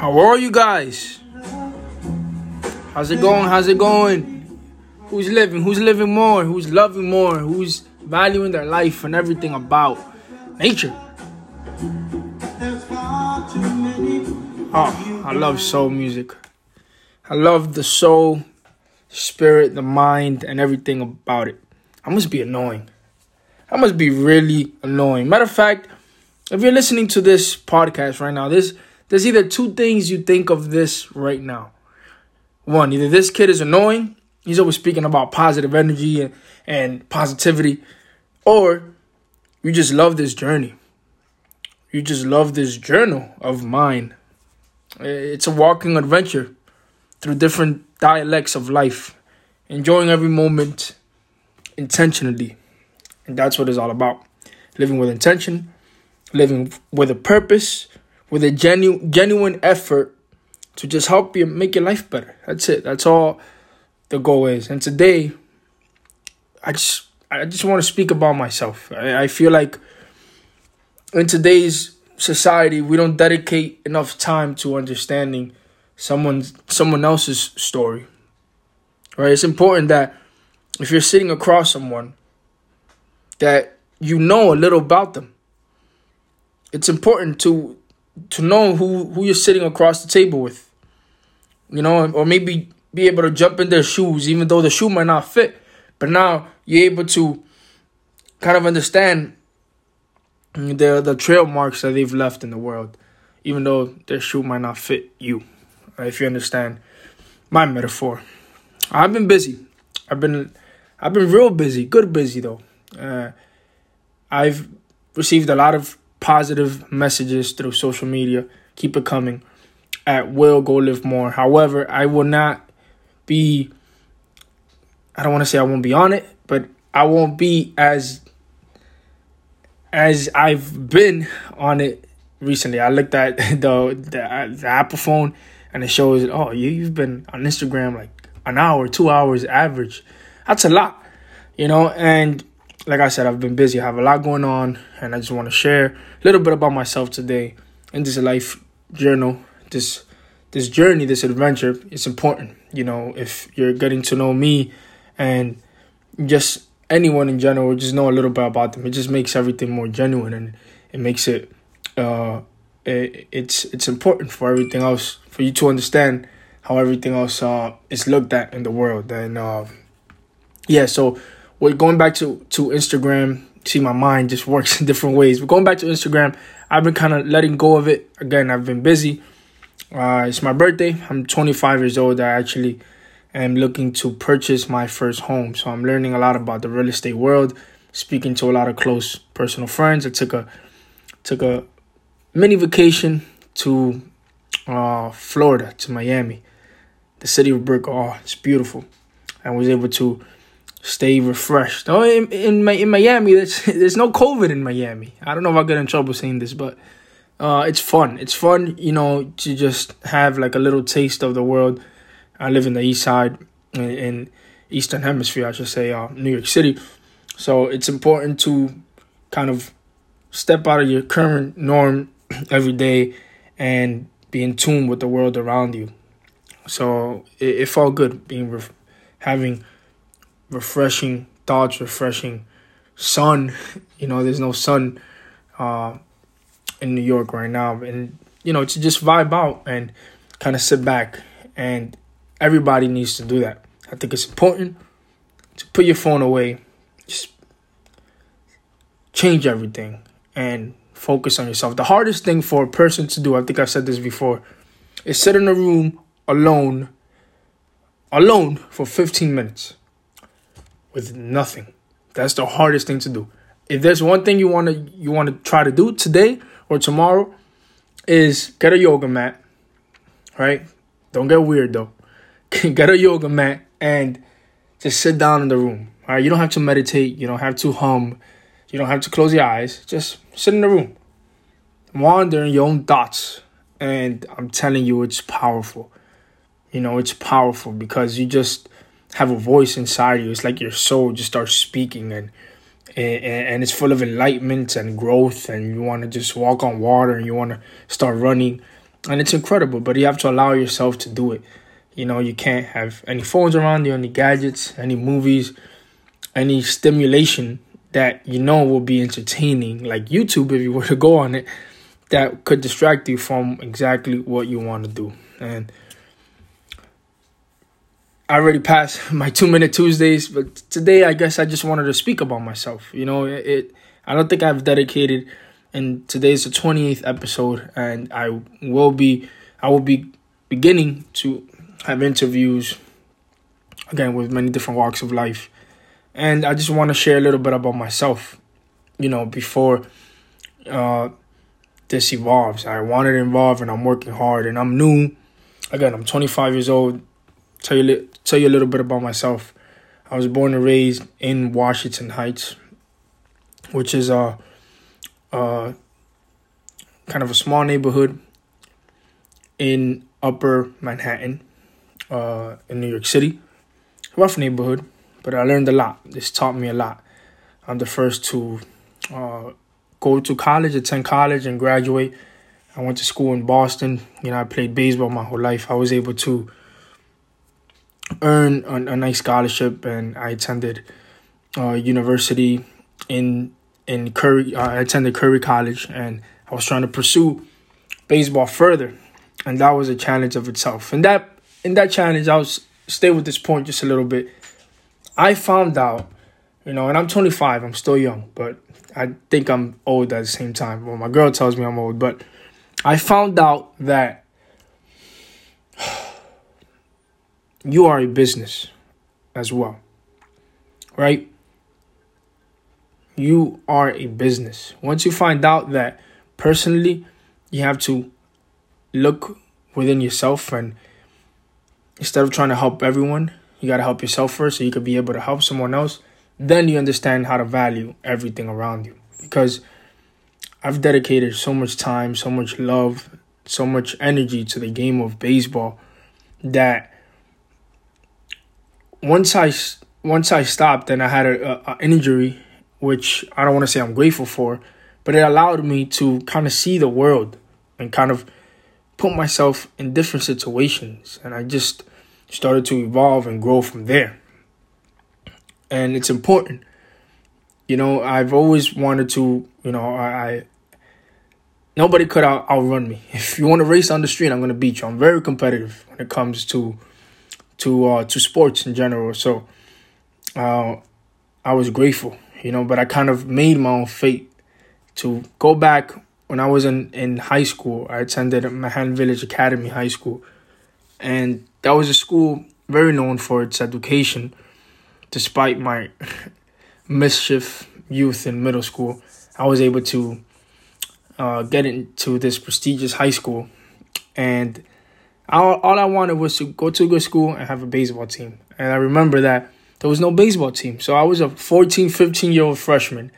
How are you guys? How's it going? How's it going? Who's living? Who's living more? Who's loving more? Who's valuing their life and everything about nature? Oh, I love soul music. I love the soul, spirit, the mind, and everything about it. I must be annoying. I must be really annoying. Matter of fact, if you're listening to this podcast right now, this there's either two things you think of this right now. One, either this kid is annoying, he's always speaking about positive energy and, and positivity, or you just love this journey. You just love this journal of mine. It's a walking adventure through different dialects of life, enjoying every moment intentionally. And that's what it's all about. Living with intention, living with a purpose, with a genu- genuine effort to just help you make your life better. That's it. That's all the goal is. And today, I just I just want to speak about myself. I, I feel like in today's society, we don't dedicate enough time to understanding someone's someone else's story. Right? It's important that if you're sitting across someone that you know a little about them. It's important to to know who who you're sitting across the table with. You know, or maybe be able to jump in their shoes even though the shoe might not fit, but now you're able to kind of understand the the trail marks that they've left in the world, even though their shoe might not fit you. If you understand my metaphor, I've been busy. I've been I've been real busy, good busy though. Uh, I've received a lot of positive messages through social media. Keep it coming. At will go live more. However, I will not be. I don't want to say I won't be on it, but I won't be as as I've been on it recently. I looked at the the, the Apple phone and it shows oh you you've been on Instagram like an hour, two hours average. That's a lot, you know. And like I said, I've been busy. I have a lot going on, and I just want to share a little bit about myself today in this life journal. This this journey, this adventure, it's important. You know, if you're getting to know me and just anyone in general, just know a little bit about them. It just makes everything more genuine, and it makes it. Uh, it, it's it's important for everything else for you to understand how everything else uh, is looked at in the world, and uh, yeah, so we're going back to to Instagram. See, my mind just works in different ways. We're going back to Instagram. I've been kind of letting go of it. Again, I've been busy. Uh, it's my birthday. I'm 25 years old. I actually am looking to purchase my first home. So I'm learning a lot about the real estate world. Speaking to a lot of close personal friends. I took a took a mini vacation to uh, Florida to Miami, the city of brick. Oh, it's beautiful. I was able to stay refreshed. Oh, in in, in Miami, there's there's no COVID in Miami. I don't know if I'll get in trouble saying this, but uh, it's fun. It's fun, you know, to just have like a little taste of the world. I live in the east side, in, in Eastern Hemisphere, I should say, uh, New York City. So it's important to kind of step out of your current norm every day and be in tune with the world around you. So it, it felt good being ref- having refreshing thoughts, refreshing sun. You know, there's no sun uh, in New York right now, and you know to just vibe out and kind of sit back. And everybody needs to do that. I think it's important to put your phone away, just change everything, and focus on yourself. The hardest thing for a person to do, I think I've said this before, is sit in a room alone, alone for 15 minutes with nothing. That's the hardest thing to do. If there's one thing you want to you want to try to do today or tomorrow is get a yoga mat. Right? Don't get weird though. get a yoga mat and just sit down in the room. All right? You don't have to meditate, you don't have to hum, you don't have to close your eyes. Just sit in the room. Wander in your own thoughts. And I'm telling you it's powerful. You know, it's powerful because you just have a voice inside you. It's like your soul just starts speaking and and, it's full of enlightenment and growth and you want to just walk on water and you want to start running and it's incredible. But you have to allow yourself to do it. You know, you can't have any phones around you, any gadgets, any movies, any stimulation that you know will be entertaining, like YouTube, if you were to go on it, that could distract you from exactly what you want to do. And I already passed my two minute Tuesdays, but today I guess I just wanted to speak about myself. You know, it, it I don't think I've dedicated and today's the 28th episode and I will be I will be beginning to have interviews again with many different walks of life. And I just want to share a little bit about myself, you know, before uh this evolves. I wanted to evolve and I'm working hard and I'm new. Again, I'm 25 years old tell you tell you a little bit about myself. I was born and raised in Washington Heights, which is a, a kind of a small neighborhood in Upper Manhattan, uh, in New York City. Rough neighborhood, but I learned a lot. This taught me a lot. I'm the first to uh, go to college, attend college, and graduate. I went to school in Boston. You know, I played baseball my whole life. I was able to earn a, a nice scholarship, and I attended uh, university in in Curry. Uh, I attended Curry College, and I was trying to pursue baseball further, and that was a challenge of itself. And that in that challenge, I was stay with this point just a little bit. I found out, you know, and I'm 25. I'm still young, but I think I'm old at the same time. Well, my girl tells me I'm old, but I found out that you are a business as well. Right? You are a business. Once you find out that personally, you have to look within yourself and instead of trying to help everyone, you got to help yourself first so you could be able to help someone else. Then you understand how to value everything around you. Because I've dedicated so much time, so much love, so much energy to the game of baseball that once I once I stopped and I had a, a, injury, which I don't want to say I'm grateful for, but it allowed me to kind of see the world and kind of put myself in different situations, and I just started to evolve and grow from there. And it's important, you know. I've always wanted to, you know, I, nobody could out, outrun me. If you want to race on the street, I'm gonna beat you. I'm very competitive when it comes to to uh, to sports in general. So uh, I was grateful, you know, but I kind of made my own fate to go back when I was in, in high school. I attended Manhattan Village Academy High School, and that was a school very known for its education. Despite my mischief youth in middle school, I was able to uh, get into this prestigious high school, and all, all I wanted was to go to a good school and have a baseball team. And I remember that there was no baseball team. So I was a 14, 15 year old freshman.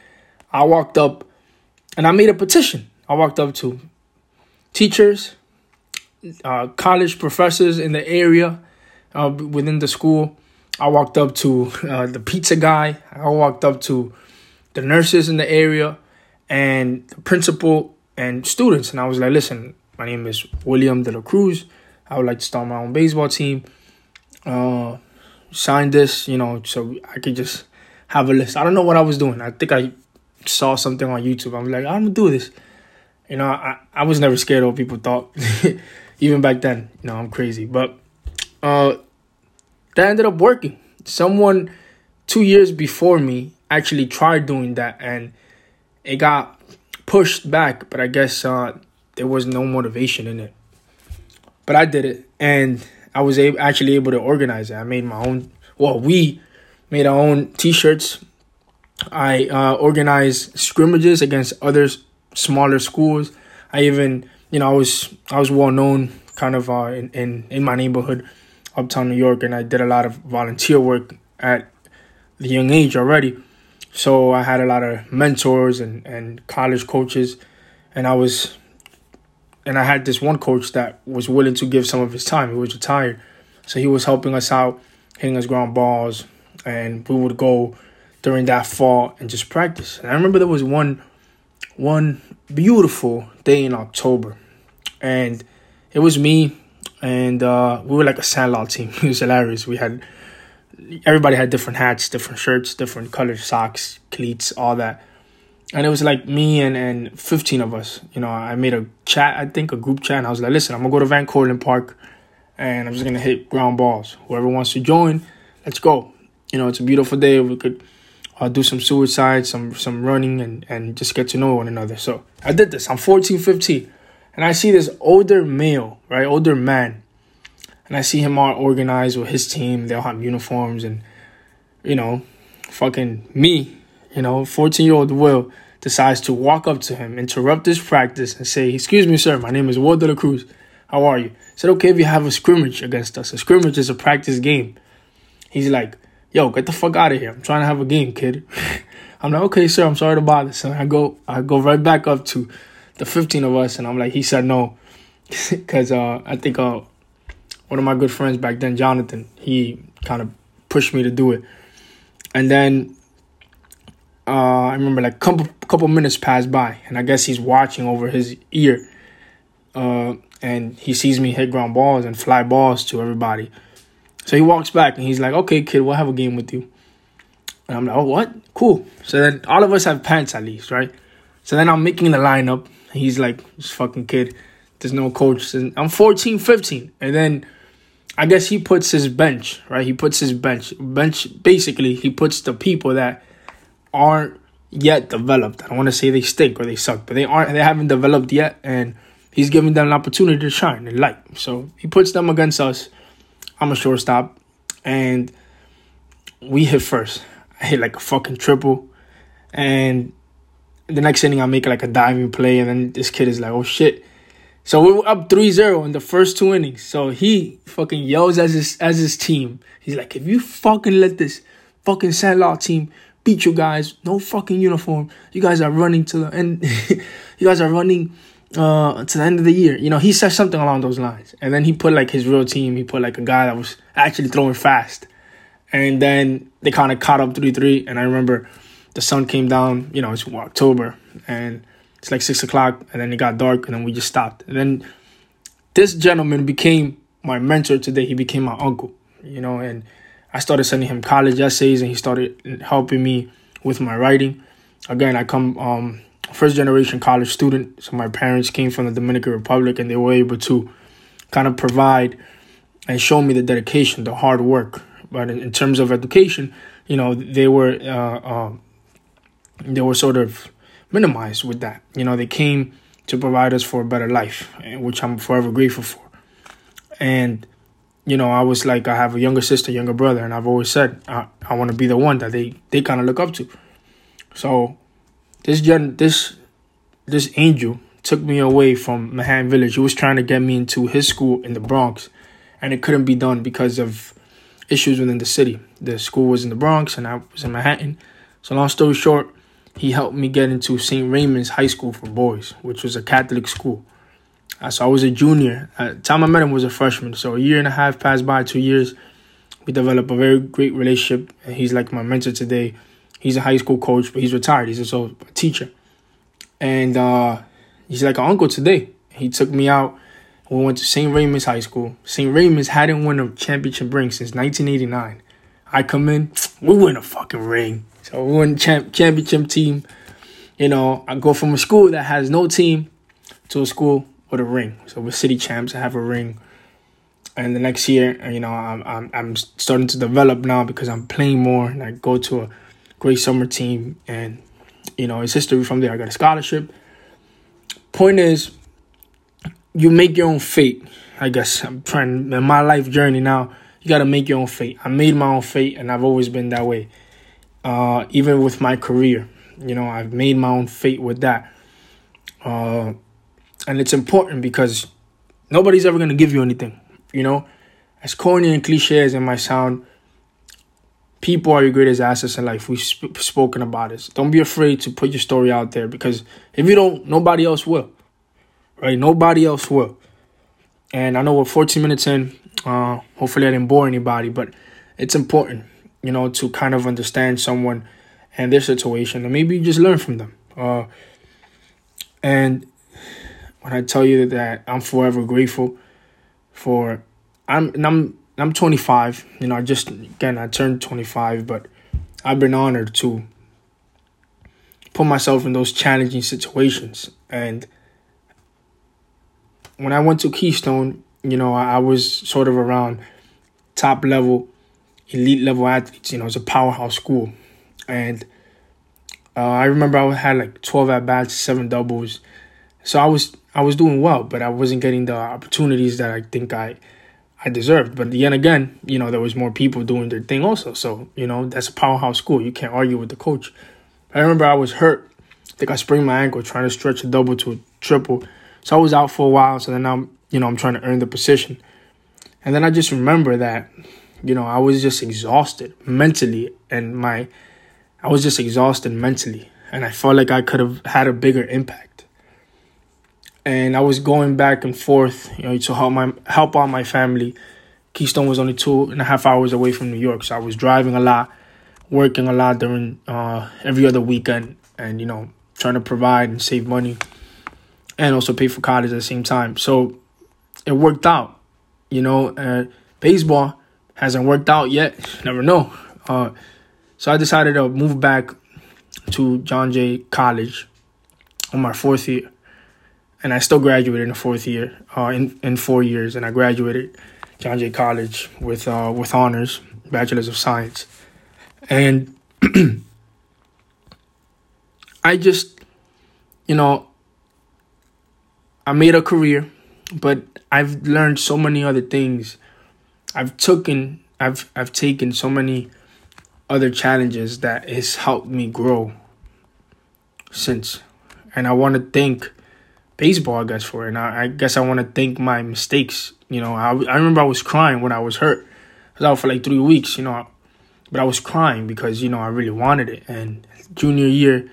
I walked up and I made a petition. I walked up to teachers, uh, college professors in the area uh, within the school. I walked up to uh, the pizza guy. I walked up to the nurses in the area and the principal and students. And I was like, listen, my name is William De La Cruz. I would like to start my own baseball team. Uh, sign this, you know, so I could just have a list. I don't know what I was doing. I think I saw something on YouTube. I'm like, I'm gonna do this. You know, I, I was never scared of what people thought. Even back then, you know, I'm crazy. But uh that ended up working. Someone two years before me actually tried doing that and it got pushed back, but I guess uh there was no motivation in it but I did it, and I was able, actually able to organize it. I made my own. Well, we made our own T-shirts. I uh, organized scrimmages against other smaller schools. I even, you know, I was I was well known kind of uh, in, in in my neighborhood, uptown New York, and I did a lot of volunteer work at the young age already. So I had a lot of mentors and and college coaches, and I was and I had this one coach that was willing to give some of his time. He was retired, so he was helping us out, hitting us ground balls, and we would go during that fall and just practice. And I remember there was one one beautiful day in October, and it was me, and uh, we were like a sandlot team. it was hilarious. We had everybody had different hats, different shirts, different colored socks, cleats, all that. And it was like me and, and 15 of us. You know, I made a chat, I think a group chat, and I was like, listen, I'm to go to Van Cortlandt Park and I'm just to hit ground balls. Whoever wants to join, let's go. You know, it's a beautiful day. We could uh, do some suicide, some some running, and, and just get to know one another. So I did this. I'm 14, 15. And I see this older male, right? Older man and I see him all organized with his team. They all have uniforms and, you know, fucking me, you know, 14 year old Will decides to walk up to him, interrupt his practice, and say, Excuse me, sir, my name is Will de la Cruz. How are you? I said, Okay, if you have a scrimmage against us. A scrimmage is a practice game. He's like, Yo, get the fuck out of here. I'm trying to have a game, kid. I'm like, okay, sir, I'm sorry to bother. So I go I go right back up to the 15 of us, and I'm like, he said no. Because uh, I think uh, one of my good friends back then, Jonathan, he kind of pushed me to do it. And then uh, I remember like couple couple minutes passed by, and I guess he's watching over his ear, uh, and he sees me hit ground balls and fly balls to everybody. So he walks back and he's like, "Okay, kid, we'll have a game with you." And I'm like, "Oh, what? Cool." So then all of us have pants at least, right? So then I'm making the lineup. He's like, "This fucking kid, there's no coach." And I'm 14, 15, and then I guess he puts his bench, right? He puts his bench. Bench basically he puts the people that aren't yet developed. I don't want to say they stink or they suck, but they aren't they haven't developed yet and he's giving them an opportunity to shine and light. So he puts them against us. I'm a shortstop and we hit first. I hit like a fucking triple and the next inning I make like a diving play and then this kid is like, "Oh shit." So we were up 3-0 in the first two innings. So he fucking yells as his as his team. He's like, if you fucking let this fucking Sandlot team beat you guys, no fucking uniform, you guys are running to the end. you guys are running uh to the end of the year. You know, he said something along those lines. And then he put like his real team. He put like a guy that was actually throwing fast. And then they kind of caught up 3-3. And I remember the sun came down, you know, it's October. And it's like six o'clock, and then it got dark, and then we just stopped. And then this gentleman became my mentor today. He became my uncle, you know, and I started sending him college essays, and he started helping me with my writing. Again, I come um, first generation college student, so my parents came from the Dominican Republic, and they were able to kind of provide and show me the dedication, the hard work. But in, in terms of education, you know, they were uh, uh, they were sort of minimized with that. You know, they came to provide us for a better life, which I'm forever grateful for. And, you know, I was like, I have a younger sister, younger brother, and I've always said I, I want to be the one that they, they kind of look up to. So this gen this this angel took me away from Manhattan Village. He was trying to get me into his school in the Bronx, and it couldn't be done because of issues within the city. The school was in the Bronx, and I was in Manhattan. So long story short, he helped me get into St. Raymond's High School for Boys, which was a Catholic school. Uh, so I was a junior. At the time I met him was a freshman. So a year and a half passed by, two years. We developed a very great relationship. And he's like my mentor today. He's a high school coach, but he's retired. He's also a teacher. And uh, he's like an uncle today. He took me out. We went to St. Raymond's High School. St. Raymond's hadn't won a championship ring since 1989. I come in, we win a fucking ring. So we win champ- championship team. You know, I go from a school that has no team to a school with a ring. So we're city champs. I have a ring. And the next year, you know, I'm I'm I'm starting to develop now because I'm playing more, and I go to a great summer team, and you know, it's history from there. I got a scholarship. Point is, you make your own fate. I guess I'm trying in my life journey now. You got to make your own fate. I made my own fate, and I've always been that way uh, even with my career. You know, I've made my own fate with that. Uh, and it's important because nobody's ever going to give you anything. You know, as corny and cliche as it might sound, people are your greatest assets in life. We've sp- spoken about this. Don't be afraid to put your story out there because if you don't, nobody else will. Right? Nobody else will. And I know we're 14 minutes in. Uh, hopefully, I didn't bore anybody, but it's important you know, to kind of understand someone and their situation, and maybe you just learn from them. Uh, and when I tell you that I'm forever grateful, for I'm I'm I'm 25. You know, I just again I turned 25, but I've been honored to put myself in those challenging situations. And when I went to Keystone, you know, I, I was sort of around top level, elite level athletes. You know, it's a powerhouse school, and uh, I remember I had like 12 at bats, seven doubles. So I was I was doing well, but I wasn't getting the opportunities that I think I I deserved. But yet again, you know, there was more people doing their thing also. So, you know, that's a powerhouse school. You can't argue with the coach. I remember I was hurt. I think I sprained my ankle trying to stretch a double to a triple. So I was out for a while. So then I'm, you know, I'm trying to earn the position. And then I just remember that, you know, I was just exhausted mentally and my I was just exhausted mentally. And I felt like I could have had a bigger impact. And I was going back and forth, you know, to help my help out my family. Keystone was only two and a half hours away from New York, so I was driving a lot, working a lot during uh, every other weekend, and you know, trying to provide and save money, and also pay for college at the same time. So it worked out, you know. Baseball hasn't worked out yet. Never know. Uh, so I decided to move back to John Jay College on my fourth year. And I still graduated in the fourth year, uh, in, in four years. And I graduated John Jay College with, uh, with honors, Bachelor's of Science. And I just, you know, I made a career, but I've learned so many other things. I've taken I've I've taken so many other challenges that has helped me grow since. And I want to thank baseball, I guess, for it. And I, I guess I want to thank my mistakes. You know, I, I remember I was crying when I was hurt. I was out for like three weeks, you know, but I was crying because, you know, I really wanted it. And junior year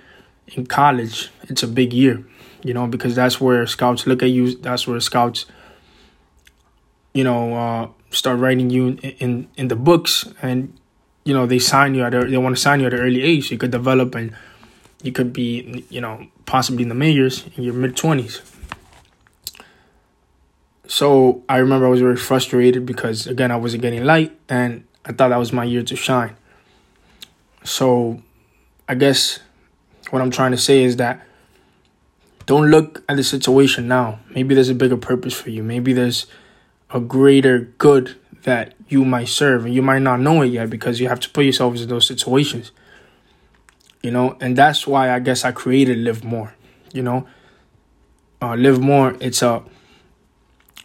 in college, it's a big year, you know, because that's where scouts look at you. That's where scouts, you know, uh, start writing you in, in, in the books. And you know they sign you at a, they want to sign you at an early age you could develop and you could be you know possibly in the majors in your mid 20s so i remember i was very frustrated because again i wasn't getting light and i thought that was my year to shine. So i guess what i'm trying to say is that don't look at the situation now. Maybe there's a bigger purpose for you. Maybe there's a greater good that you might serve and you might not know it yet because you have to put yourself in those situations you know and that's why i guess i created live more you know. Uh, live more it's a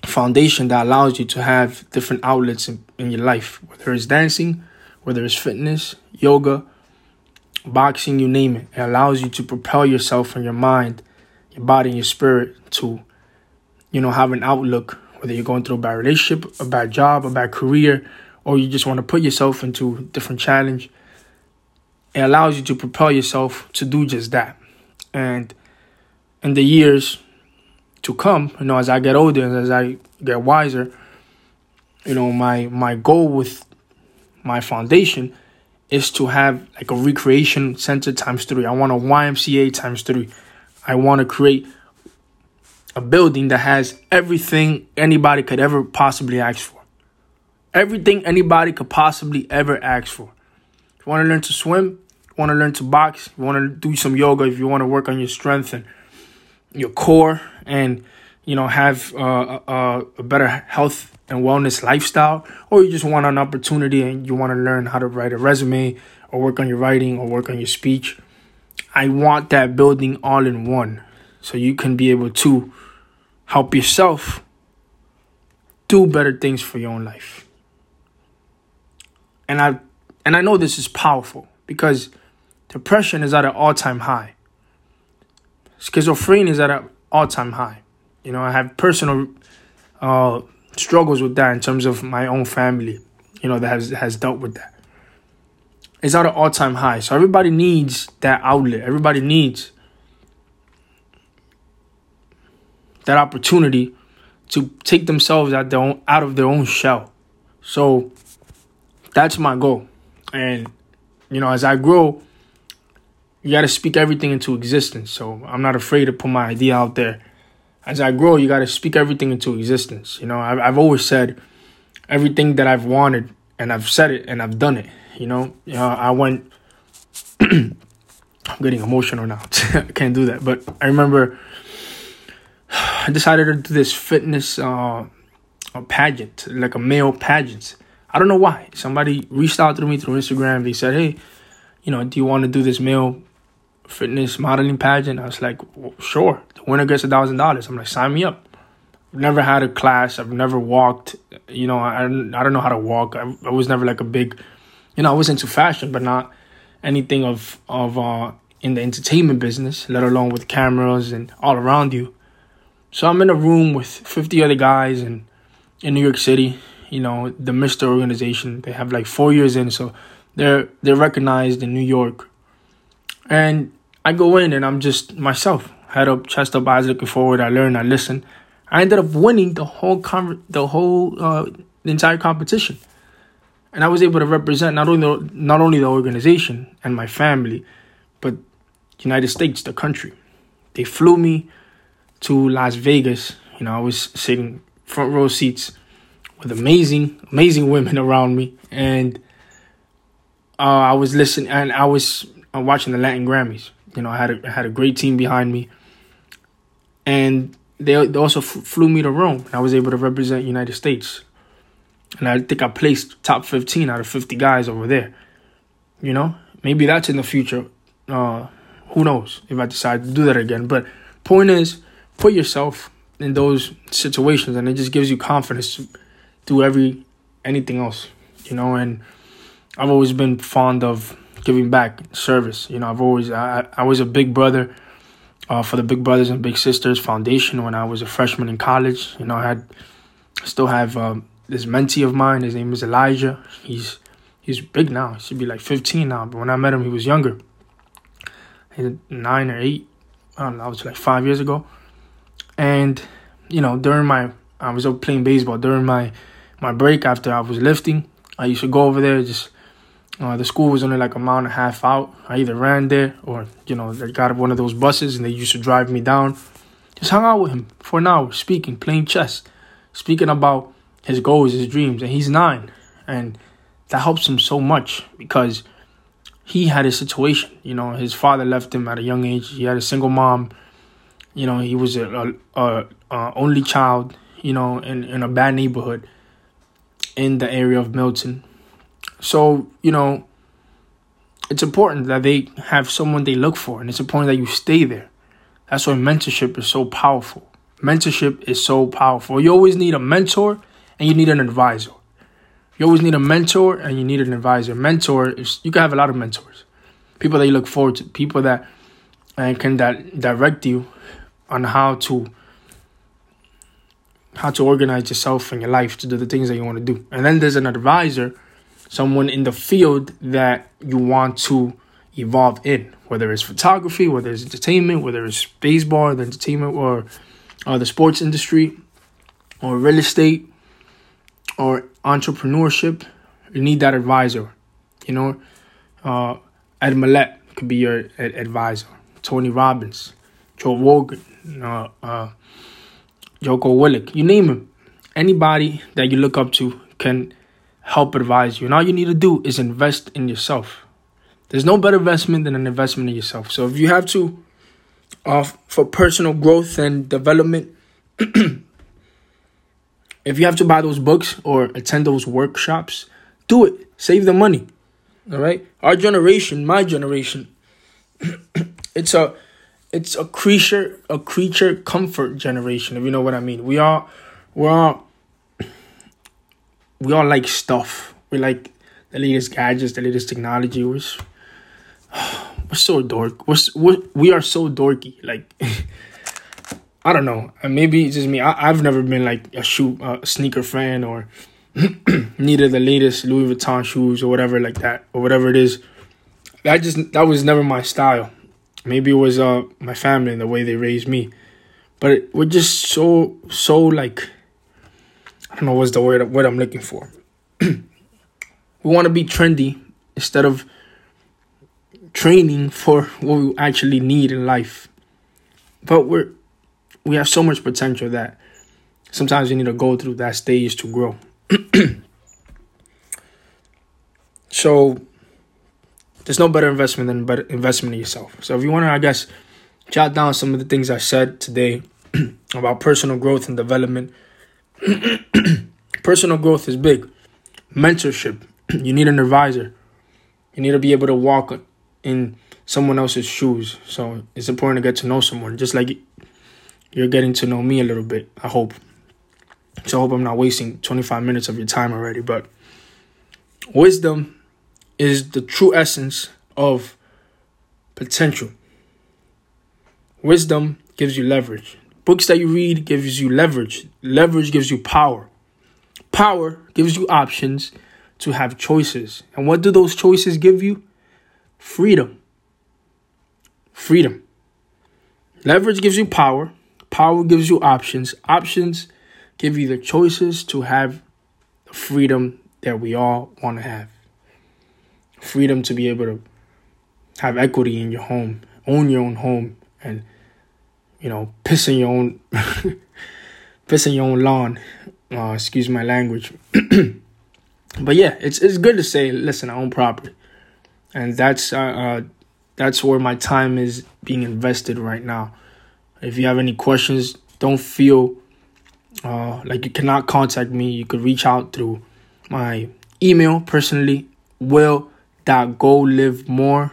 foundation that allows you to have different outlets in, in your life whether it's dancing whether it's fitness yoga boxing you name it. It allows you to propel yourself and your mind your body and your spirit to you know have an outlook whether you're going through a bad relationship, a bad job, a bad career, or you just want to put yourself into a different challenge, it allows you to propel yourself to do just that. And in the years to come, you know, as I get older and as I get wiser, you know, my my goal with my foundation is to have like a recreation center times three. I want a YMCA times three. I want to create a building that has everything anybody could ever possibly ask for. Everything anybody could possibly ever ask for. If you want to learn to swim, want to learn to box, you want to do some yoga, if you want to work on your strength and your core and you know have uh, a, a better health and wellness lifestyle, or you just want an opportunity and you want to learn how to write a resume or work on your writing or work on your speech. I want that building all in one so you can be able to help yourself do better things for your own life. And I and I know this is powerful because depression is at an all-time high. Schizophrenia is at an all-time high. You know, I have personal uh, struggles with that in terms of my own family, you know, that has has dealt with that. It's at an all-time high. So everybody needs that outlet. Everybody needs that opportunity to take themselves out their own, out of their own shell. So that's my goal. And you know, as I grow, you got to speak everything into existence. So I'm not afraid to put my idea out there. as I grow, you got to speak everything into existence. You know, I've, I've always said everything that I've wanted, and I've said it, and I've done it. You know, know I went. I'm getting emotional now. I can't do that. But I remember I decided to do this fitness uh, pageant, like a male pageant. I don't know why. Somebody reached out to me through Instagram. They said, "Hey, you know, do you want to do this male fitness modeling pageant?" I was like, well, "Sure." The winner gets a thousand dollars. I'm like, "Sign me up." I've never had a class. I've never walked. You know, I I don't know how to walk. I, I was never like a big, you know, I was into fashion, but not anything of of uh in the entertainment business, let alone with cameras and all around you. So I'm in a room with 50 other guys in in New York City. You know, the Mister organization. They have like four years in, so they're they're recognized in New York. And I go in and I'm just myself, head up, chest up, eyes looking forward. I learn, I listen. I ended up winning the whole con- the whole uh, the entire competition, and I was able to represent not only the, not only the organization and my family, but United States, the country. They flew me to Las Vegas. You know, I was sitting front row seats with amazing, amazing women around me, and uh, I was listening and I was uh, watching the Latin Grammys. You know, I had a, I had a great team behind me, and they, they also f- flew me to Rome. I was able to represent United States, and I think I placed top fifteen out of fifty guys over there. You know, maybe that's in the future. Uh, who knows if I decide to do that again? But point is, put yourself in those situations and it just gives you confidence to do every anything else you know and i've always been fond of giving back service. You know i've always i, I was a big brother uh, for the big brothers and big sisters foundation when i was a freshman in college. You know i had I still have um, this mentee of mine. His name is elijah. He's he's big now. He should be like 15 now but when i met him he was younger. Nine or eight. I don't know that was like five years ago. And you know, during my I was up playing baseball. During my my break after I was lifting. I used to go over there. Just uh, the school was only like a mile and a half out. I either ran there or you know they got one of those buses and they used to drive me down. Just hung out with him for an hour, speaking, playing chess, speaking about his goals, his dreams, and he's nine, and that helps him so much because he had a situation. You know, his father left him at a young age. He had a single mom you know, he was a, a, a, only child. You know, in in a bad neighborhood in the area of Milton. So you know, it's important that they have someone they look for, and it's important that you stay there. That's why mentorship is so powerful. Mentorship is so powerful. You always need a mentor and you need an advisor. You always need a mentor and you need an advisor. Mentor is you can have a lot of mentors, people that you look forward to, people that and can that direct you on how to how to organize yourself and your life to do the things that you want to do. And then there's an advisor, someone in the field that you want to evolve in, whether it's photography, whether it's entertainment, whether it's baseball, the entertainment, or uh, the sports industry, or real estate, or entrepreneurship. You need that advisor. You know, uh, Ed Mylett could be your advisor. Tony Robbins, Joe Rogan, uh, uh, Jocko Willink, you name him. Anybody that you look up to can help advise you. And all you need to do is invest in yourself. There's no better investment than an investment in yourself. So if you have to, uh, for personal growth and development, if you have to buy those books or attend those workshops, do it. Save the money. All right. Our generation, my generation, it's a it's a creature a creature comfort generation if you know what i mean we all we're all we all like stuff. We like the latest gadgets the latest technology. We're, we're so dork. We're, we're we are so dorky. Like i don't know. Maybe it's just me. I, i've never been like a shoe a sneaker fan or needed the latest louis vuitton shoes or whatever like that or whatever it is. That just that was never my style. Maybe it was uh my family and the way they raised me. But it, we're just so so like I don't know what's the word what I'm looking for. we want to be trendy instead of training for what we actually need in life. But we're we have so much potential that sometimes you need to go through that stage to grow. so there's no better investment than better investment in yourself. So if you want to, I guess, jot down some of the things I said today about personal growth and development. personal growth is big. Mentorship. you need an advisor. You need to be able to walk in someone else's shoes. So it's important to get to know someone, just like you're getting to know me a little bit. I hope. So I hope I'm not wasting 25 minutes of your time already. But wisdom is the true essence of potential. Wisdom gives you leverage. Books that you read gives you leverage. Leverage gives you power. Power gives you options to have choices. And what do those choices give you? Freedom. Freedom. Leverage gives you power. Power gives you options. Options give you the choices to have the freedom that we all want to have. Freedom to be able to have equity in your home, own your own home, and you know, pissing your own piss in your own lawn. Uh, excuse my language. but yeah, it's it's good to say, listen, I own property, and that's uh, uh, that's where my time is being invested right now. If you have any questions, don't feel uh, like you cannot contact me. You could reach out through my email personally, will.golivemore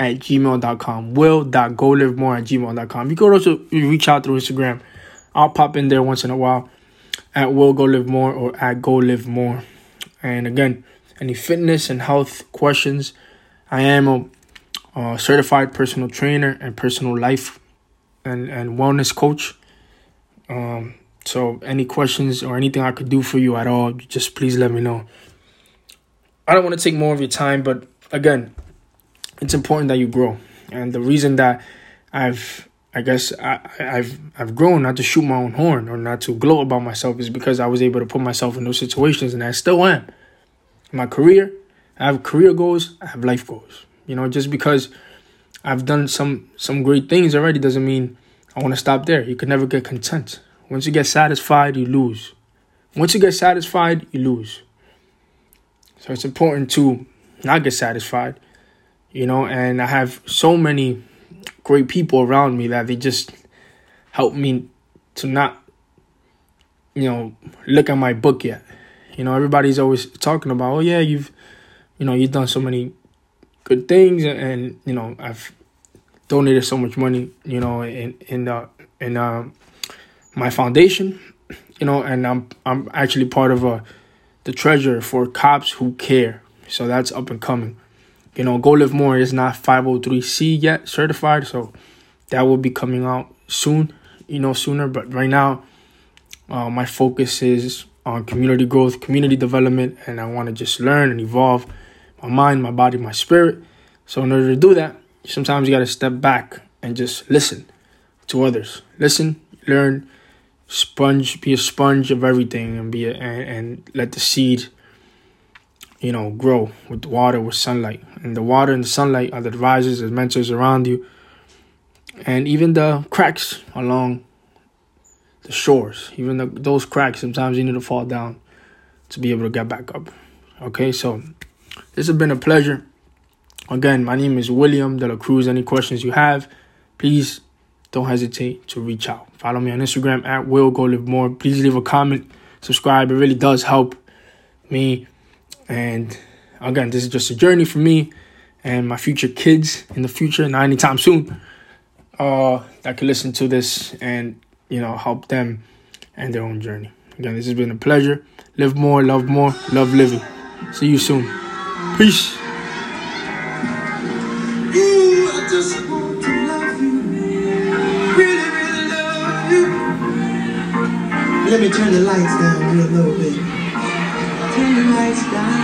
at gmail.com. Will.golivemore at gmail.com. You could also reach out through Instagram. I'll pop in there once in a while at Will Go Live More or at Go Live More. And again, any fitness and health questions, I am a, a certified personal trainer and personal life and, and wellness coach. Um, so any questions or anything I could do for you at all, just please let me know. I don't want to take more of your time, but again, it's important that you grow. And the reason that I've I guess I, have I've grown not to shoot my own horn or not to gloat about myself is because I was able to put myself in those situations and I still am. My career, I have career goals, I have life goals. You know, just because I've done some some great things already doesn't mean I want to stop there. You can never get content. Once you get satisfied, you lose. Once you get satisfied, you lose. So it's important to not get satisfied you know, and I have so many great people around me that they just help me to not, you know, look at my book yet. You know, everybody's always talking about, oh yeah, you've, you know, you've done so many good things, and, and you know, I've donated so much money, you know, in in uh, in uh, my foundation, you know, and I'm I'm actually part of a uh, the treasure for cops who care. So that's up and coming you know, Go Live More is not 503C yet certified, so that will be coming out soon, you know, sooner. But right now, uh, my focus is on community growth, community development, and I want to just learn and evolve my mind, my body, my spirit. So, in order to do that, sometimes you got to step back and just listen to others. Listen, learn, sponge, be a sponge of everything, and be a, and, and let the seed you know, grow with water, with sunlight. And the water and the sunlight are the advisors and mentors around you. And even the cracks along the shores, even the, those cracks, sometimes you need to fall down to be able to get back up. Okay, so this has been a pleasure. Again, my name is William De La Cruz. Any questions you have, please don't hesitate to reach out. Follow me on Instagram at Will Go Live More. Please leave a comment, subscribe. It really does help me and again, this is just a journey for me and my future kids in the future, not anytime soon, uh, that can listen to this and, you know, help them and their own journey. Again, this has been a pleasure. Live more, love more, love living. See you soon. Peace. Let me turn the lights down a little bit. Lights down.